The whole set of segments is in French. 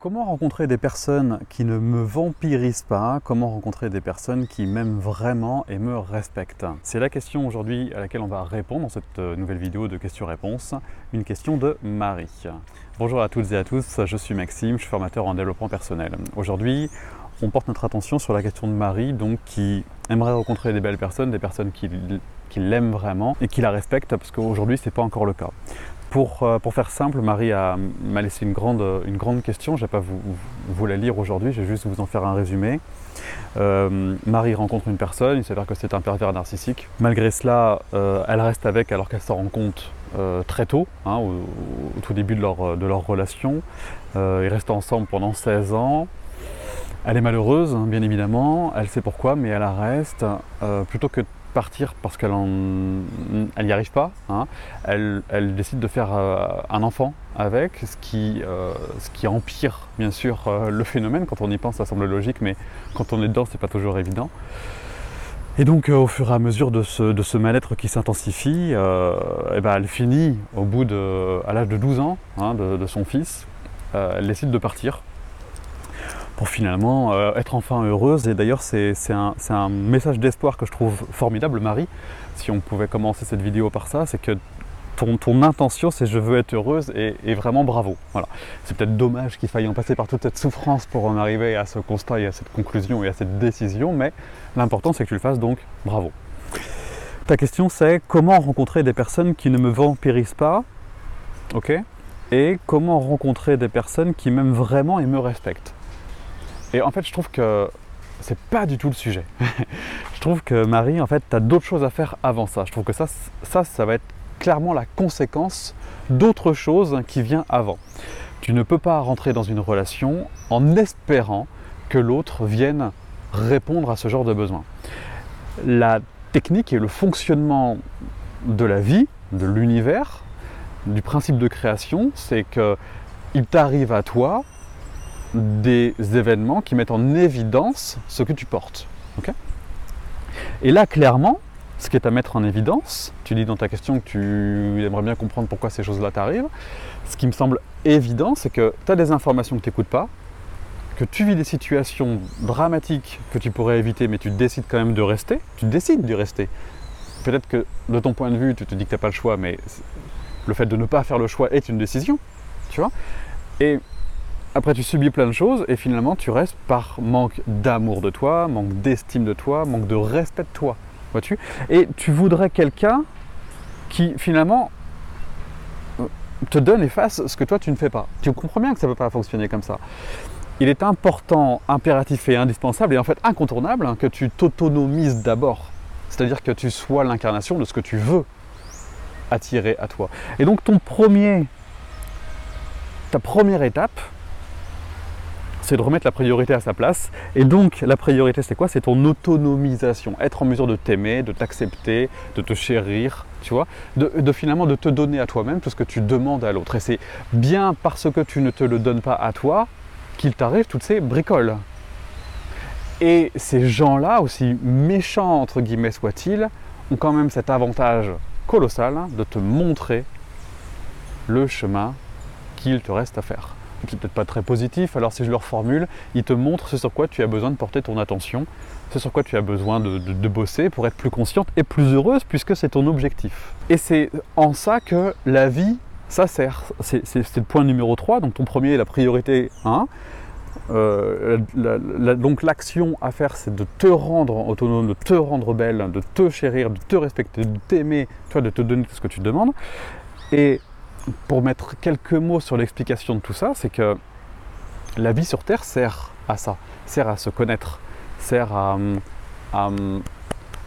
Comment rencontrer des personnes qui ne me vampirisent pas? Comment rencontrer des personnes qui m'aiment vraiment et me respectent? C'est la question aujourd'hui à laquelle on va répondre dans cette euh, nouvelle vidéo de questions-réponses. Une question de Marie. Bonjour à toutes et à tous, je suis Maxime, je suis formateur en développement personnel. Aujourd'hui, on porte notre attention sur la question de Marie, donc qui aimerait rencontrer des belles personnes, des personnes qui, l'aiment vraiment et qui la respectent, parce qu'aujourd'hui, ce n'est pas encore le cas. Euh, pour, faire simple, Marie m'a laissé une grande, question. Je ne vais pas vous, la lire aujourd'hui, je vais juste vous en faire un résumé. Euh, Marie rencontre une personne, il s'avère que c'est un pervers narcissique. Malgré cela, euh, elle reste avec alors qu'elle s'en rend compte très tôt, hein, au, tout début de leur, de leur relation. ils restent ensemble pendant 16 ans. Elle est malheureuse, hein, bien évidemment, elle sait pourquoi, mais elle reste. plutôt que partir parce qu'elle n'y arrive pas. Hein. Elle, décide de faire euh, un enfant avec, ce qui, euh, ce qui empire bien sûr euh, le phénomène. Quand on y pense, ça semble logique, mais quand on est dedans, c'est pas toujours évident. Et donc, au fur et à mesure de ce, de ce mal-être qui s'intensifie, eh ben, elle finit au bout de, à l'âge de 12 ans hein, de, son fils, elle décide de partir pour finalement euh, être enfin heureuse. Et d'ailleurs, c'est un, message d'espoir que je trouve formidable, Marie. Si on pouvait commencer cette vidéo par ça, c'est que ton, ton, intention, c'est je veux être heureuse et, vraiment bravo. Voilà. C'est peut-être dommage qu'il faille en passer par toute cette souffrance pour en arriver à ce constat et à cette conclusion et à cette décision, mais l'important c'est que tu le fasses donc bravo. Ta question c'est comment rencontrer des personnes qui ne me vampirisent pas, ok Et comment rencontrer des personnes qui m'aiment vraiment et me respectent? Et en fait, je trouve que c'est pas du tout le sujet. je trouve que Marie, en fait, tu as d'autres choses à faire avant ça. Je trouve que ça, ça, ça va être clairement la conséquence d'autre chose qui vient avant. Tu ne peux pas rentrer dans une relation en espérant que l'autre vienne répondre à ce genre de besoin. La technique et le fonctionnement de la vie, de l'univers, du principe de création, c'est que il t'arrive à toi des événements qui mettent en évidence ce que tu portes. et là, clairement, ce qui est à mettre en évidence, tu dis dans ta question que tu aimerais bien comprendre pourquoi ces choses-là t'arrivent, ce qui me semble évident, c'est que tu as des informations que tu n'écoutes pas, que tu vis des situations dramatiques que tu pourrais éviter, mais tu décides quand même de rester, tu décides d'y rester. Peut-être que de ton point de vue, tu te dis que tu n'as pas le choix, mais le fait de ne pas faire le choix est une décision, tu vois? Et après, tu subis plein de choses et finalement, tu restes par manque d'amour de toi, manque d'estime de toi, manque de respect de toi. Vois-tu? Et tu voudrais quelqu'un qui finalement euh, te donne et fasse ce que toi tu ne fais pas. Tu comprends bien que ça ne peut pas fonctionner comme ça. Il est important, impératif et indispensable et en fait incontournable que tu t'autonomises d'abord. C'est-à-dire que tu sois l'incarnation de ce que tu veux attirer à toi. Et donc ton premier, ta première étape, c'est de remettre la priorité à sa place. Et donc, la priorité, c'est quoi? C'est ton autonomisation. Être en mesure de t'aimer, de t'accepter, de te chérir, tu vois, de, finalement de te donner à toi-même tout ce que tu demandes à l'autre. Et c'est bien parce que tu ne te le donnes pas à toi qu'il t'arrive toutes ces bricoles. Et ces gens-là, aussi méchants entre guillemets soient-ils, ont quand même cet avantage colossal de te montrer le chemin qu'il te reste à faire qui peut-être pas très positif, alors si je le reformule, il te montre ce sur quoi tu as besoin de porter ton attention, ce sur quoi tu as besoin de, bosser pour être plus consciente et plus heureuse puisque c'est ton objectif. Et c'est en ça que la vie, ça sert. C'est le point numéro 3, donc ton premier la priorité 1. Euh, donc l'action à faire, c'est de te rendre autonome, de te rendre belle, de te chérir, de te respecter, de t'aimer, de te donner tout ce que tu demandes. Et pour mettre quelques mots sur l'explication de tout ça, c'est que la vie sur Terre sert à ça, sert à se connaître, sert à,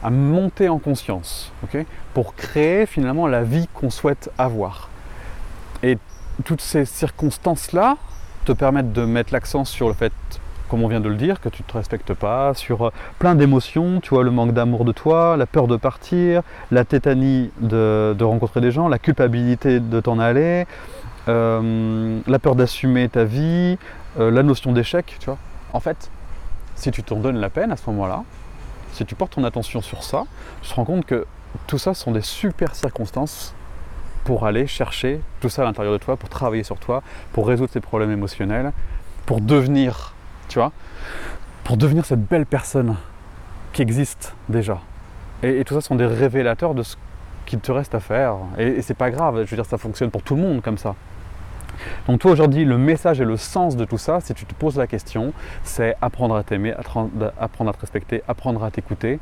monter en conscience, pour créer finalement la vie qu'on souhaite avoir. Et toutes ces circonstances-là te permettent de mettre l'accent sur le fait comme on vient de le dire, que tu ne te respectes pas, sur euh, plein d'émotions, tu vois, le manque d'amour de toi, la peur de partir, la tétanie de, rencontrer des gens, la culpabilité de t'en aller, euh, la peur d'assumer ta vie, euh, la notion d'échec, tu vois. En fait, si tu t'en donnes la peine à ce moment-là, si tu portes ton attention sur ça, tu te rends compte que tout ça sont des super circonstances pour aller chercher tout ça à l'intérieur de toi, pour travailler sur toi, pour résoudre tes problèmes émotionnels, pour devenir, tu vois, pour devenir cette belle personne qui existe déjà. Et, tout ça sont des révélateurs de ce qu'il te reste à faire. Et, et c'est pas grave, je veux dire, ça fonctionne pour tout le monde comme ça. Donc toi aujourd'hui, le message et le sens de tout ça, si tu te poses la question, c'est apprendre à t'aimer, apprendre à te respecter, apprendre à t'écouter.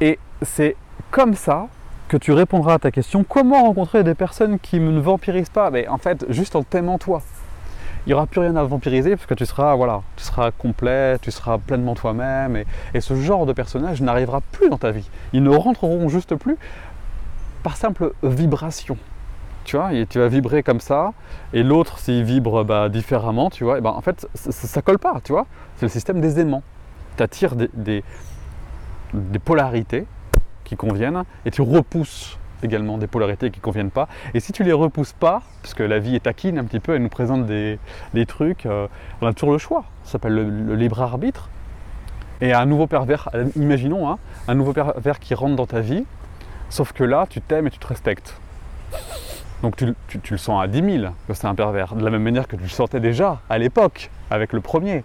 Et c'est comme ça que tu répondras à ta question, comment rencontrer des personnes qui ne vampirisent pas? Mais en fait, juste en t'aimant toi. Il n'y aura plus rien à vampiriser parce que tu seras, voilà, tu seras complet, tu seras pleinement toi-même et, et ce genre de personnage n'arrivera plus dans ta vie. Ils ne rentreront juste plus par simple vibration tu vois, et tu vas vibrer comme ça, et l'autre, s'il vibre bah, différemment, tu vois, et ben, en fait, ça, ne colle pas, tu vois. C'est le système des aimants. Tu attires des, des, polarités qui conviennent, et tu repousses également des polarités qui ne conviennent pas. Et si tu les repousses pas, parce que la vie est taquine un petit peu, elle nous présente des, trucs, euh, on a toujours le choix. Ça s'appelle le, libre arbitre. Et un nouveau pervers, imaginons, hein, un nouveau pervers qui rentre dans ta vie, sauf que là, tu t'aimes et tu te respectes. Donc tu, le sens à 10 000 que c'est un pervers, de la même manière que tu le sentais déjà à l'époque avec le premier.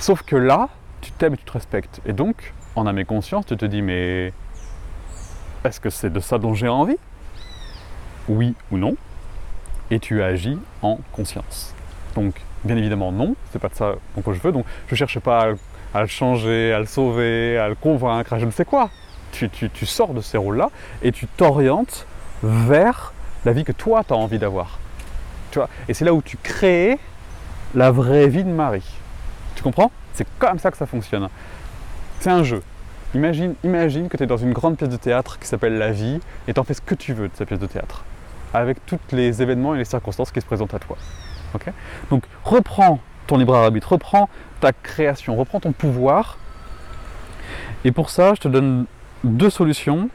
Sauf que là, tu t'aimes et tu te respectes. Et donc, en âme et conscience, tu te dis mais est-ce que c'est de ça dont j'ai envie Oui ou non Et tu agis en conscience. Donc, bien évidemment, non, c'est pas de ça que je veux. Donc, je cherche pas à, le changer, à le sauver, à le convaincre, à je ne sais quoi. Tu, tu sors de ces rôles-là et tu t'orientes vers la vie que toi tu as envie d'avoir. Tu vois Et c'est là où tu crées la vraie vie de Marie. Tu comprends? C'est comme ça que ça fonctionne. C'est un jeu. Imagine, que tu es dans une grande pièce de théâtre qui s'appelle La vie et tu en fais ce que tu veux de cette pièce de théâtre. Avec tous les événements et les circonstances qui se présentent à toi. Donc reprends ton libre arbitre, reprends ta création, reprends ton pouvoir. Et pour ça, je te donne deux solutions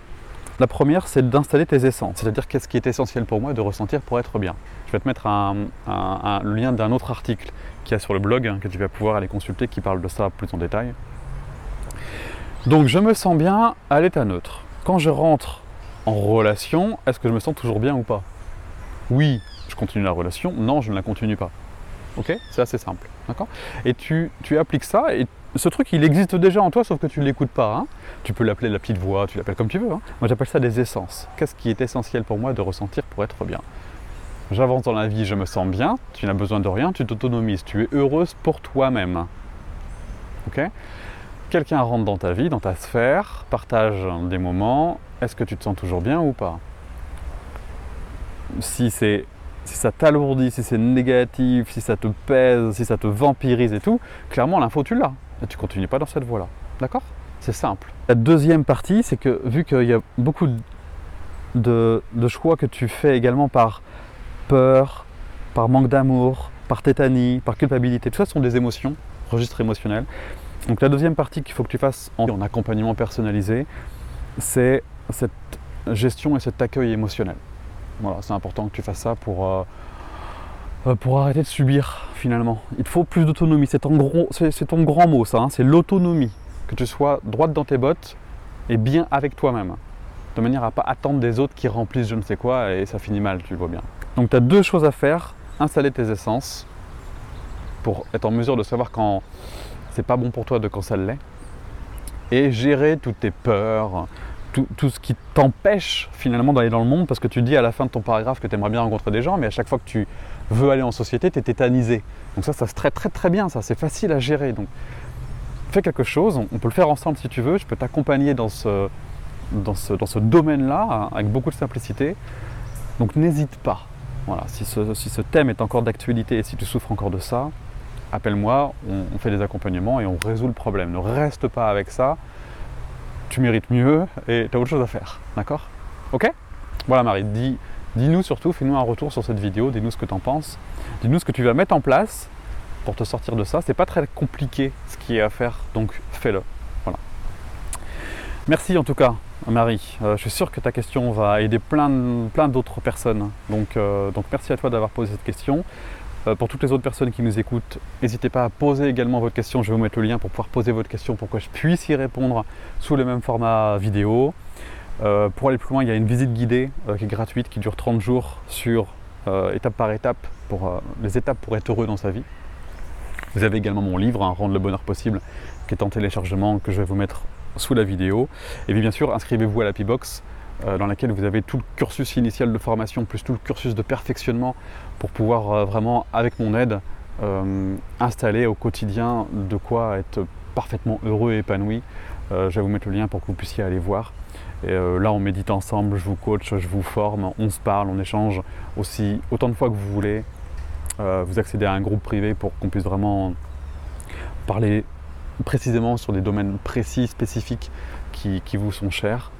la première, c'est d'installer tes essences, c'est-à-dire qu'est-ce qui est essentiel pour moi de ressentir pour être bien? Je vais te mettre le lien d'un autre article qui a sur le blog, hein, que tu vas pouvoir aller consulter, qui parle de ça plus en détail. Donc je me sens bien à l'état neutre. Quand je rentre en relation, est-ce que je me sens toujours bien ou pas? Oui, je continue la relation. Non, je ne la continue pas. Ok? C'est assez simple. D'accord? Et tu, tu appliques ça et ce truc, il existe déjà en toi, sauf que tu ne l'écoutes pas. Hein. Tu peux l'appeler la petite voix, tu l'appelles comme tu veux. Hein. Moi, j'appelle ça des essences. Qu'est-ce qui est essentiel pour moi de ressentir pour être bien? J'avance dans la vie, je me sens bien, tu n'as besoin de rien, tu t'autonomises, tu es heureuse pour toi-même. Ok? Quelqu'un rentre dans ta vie, dans ta sphère, partage des moments, est-ce que tu te sens toujours bien ou pas? Si si ça t'alourdit, si c'est négatif, si ça te pèse, si ça te vampirise et tout, clairement l'info tu l'as et tu continues pas dans cette voie-là. D'accord? C'est simple. La deuxième partie, c'est que vu qu'il y a beaucoup de, choix que tu fais également par peur, par manque d'amour, par tétanie, par culpabilité, tout ça sont des émotions, registres émotionnels. Donc la deuxième partie qu'il faut que tu fasses en, accompagnement personnalisé, c'est cette gestion et cet accueil émotionnel. Voilà, c'est important que tu fasses ça pour, euh, euh, pour arrêter de subir finalement. Il faut plus d'autonomie. C'est ton, ton grand mot ça, hein. c'est l'autonomie. Que tu sois droite dans tes bottes et bien avec toi-même. De manière à pas attendre des autres qui remplissent je ne sais quoi et ça finit mal, tu le vois bien. Donc tu as deux choses à faire. Installer tes essences pour être en mesure de savoir quand c'est pas bon pour toi de quand ça l'est. Et gérer toutes tes peurs, tout, ce qui t'empêche finalement d'aller dans le monde parce que tu dis à la fin de ton paragraphe que tu aimerais bien rencontrer des gens, mais à chaque fois que tu veux aller en société, tu es tétanisé. Donc ça, ça se traite très très bien, ça, c'est facile à gérer. Donc fais quelque chose, on, peut le faire ensemble si tu veux, je peux t'accompagner dans ce, dans ce, dans ce domaine-là avec beaucoup de simplicité. Donc n'hésite pas. Voilà, si ce, si ce thème est encore d'actualité et si tu souffres encore de ça, appelle-moi, on, fait des accompagnements et on résout le problème. Ne reste pas avec ça tu mérites mieux et tu as autre chose à faire. D'accord? Ok? Voilà Marie, dis, dis-nous surtout, fais-nous un retour sur cette vidéo, dis-nous ce que tu en penses, dis-nous ce que tu vas mettre en place pour te sortir de ça. C'est pas très compliqué ce qui est à faire, donc fais-le. Voilà. Merci en tout cas Marie. Euh, je suis sûr que ta question va aider plein, plein d'autres personnes. Donc, euh, donc merci à toi d'avoir posé cette question. Euh, pour toutes les autres personnes qui nous écoutent, n'hésitez pas à poser également votre question. Je vais vous mettre le lien pour pouvoir poser votre question pour que je puisse y répondre sous le même format vidéo. Euh, pour aller plus loin, il y a une visite guidée euh, qui est gratuite, qui dure 30 jours sur étape par étape, pour les étapes pour être heureux dans sa vie. Vous avez également mon livre, hein, Rendre le bonheur possible, qui est en téléchargement, que je vais vous mettre sous la vidéo. Et puis bien sûr, inscrivez-vous à la P-Box, dans laquelle vous avez tout le cursus initial de formation, plus tout le cursus de perfectionnement, pour pouvoir vraiment, avec mon aide, installer au quotidien de quoi être parfaitement heureux et épanoui. Euh, je vais vous mettre le lien pour que vous puissiez aller voir. Et euh, là, on médite ensemble, je vous coach, je vous forme, on se parle, on échange aussi autant de fois que vous voulez. Euh, vous accédez à un groupe privé pour qu'on puisse vraiment parler précisément sur des domaines précis, spécifiques qui, vous sont chers.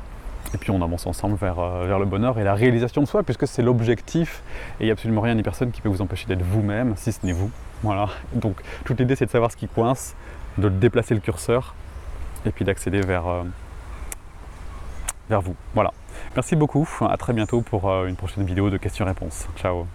Et puis on avance ensemble vers, vers, le bonheur et la réalisation de soi, puisque c'est l'objectif. Et il n'y a absolument rien ni personne qui peut vous empêcher d'être vous-même, si ce n'est vous. Voilà. Donc toute l'idée c'est de savoir ce qui coince, de déplacer le curseur et puis d'accéder vers, euh, vers vous. Voilà. Merci beaucoup. À très bientôt pour euh, une prochaine vidéo de questions-réponses. Ciao